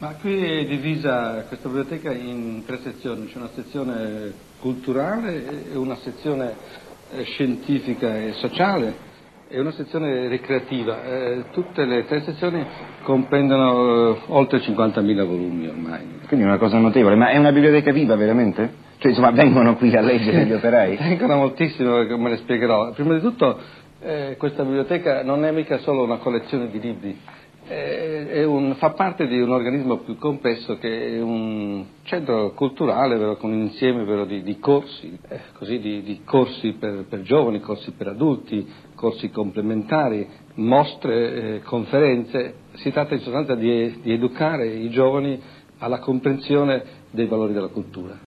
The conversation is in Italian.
Ma qui è divisa questa biblioteca in tre sezioni, c'è una sezione culturale, una sezione eh, scientifica e sociale e una sezione ricreativa. Eh, tutte le tre sezioni comprendono eh, oltre 50.000 volumi ormai. Quindi è una cosa notevole, ma è una biblioteca viva veramente? Cioè insomma vengono qui a leggere gli operai? vengono moltissimo, come le spiegherò. Prima di tutto eh, questa biblioteca non è mica solo una collezione di libri, un, fa parte di un organismo più complesso che è un centro culturale vero, con un insieme vero, di, di, corsi, eh, così, di, di corsi per, per, giovani, corsi per adulti, corsi complementari, mostre, eh, conferenze. Si tratta in sostanza di, di educare i giovani alla comprensione dei valori della cultura.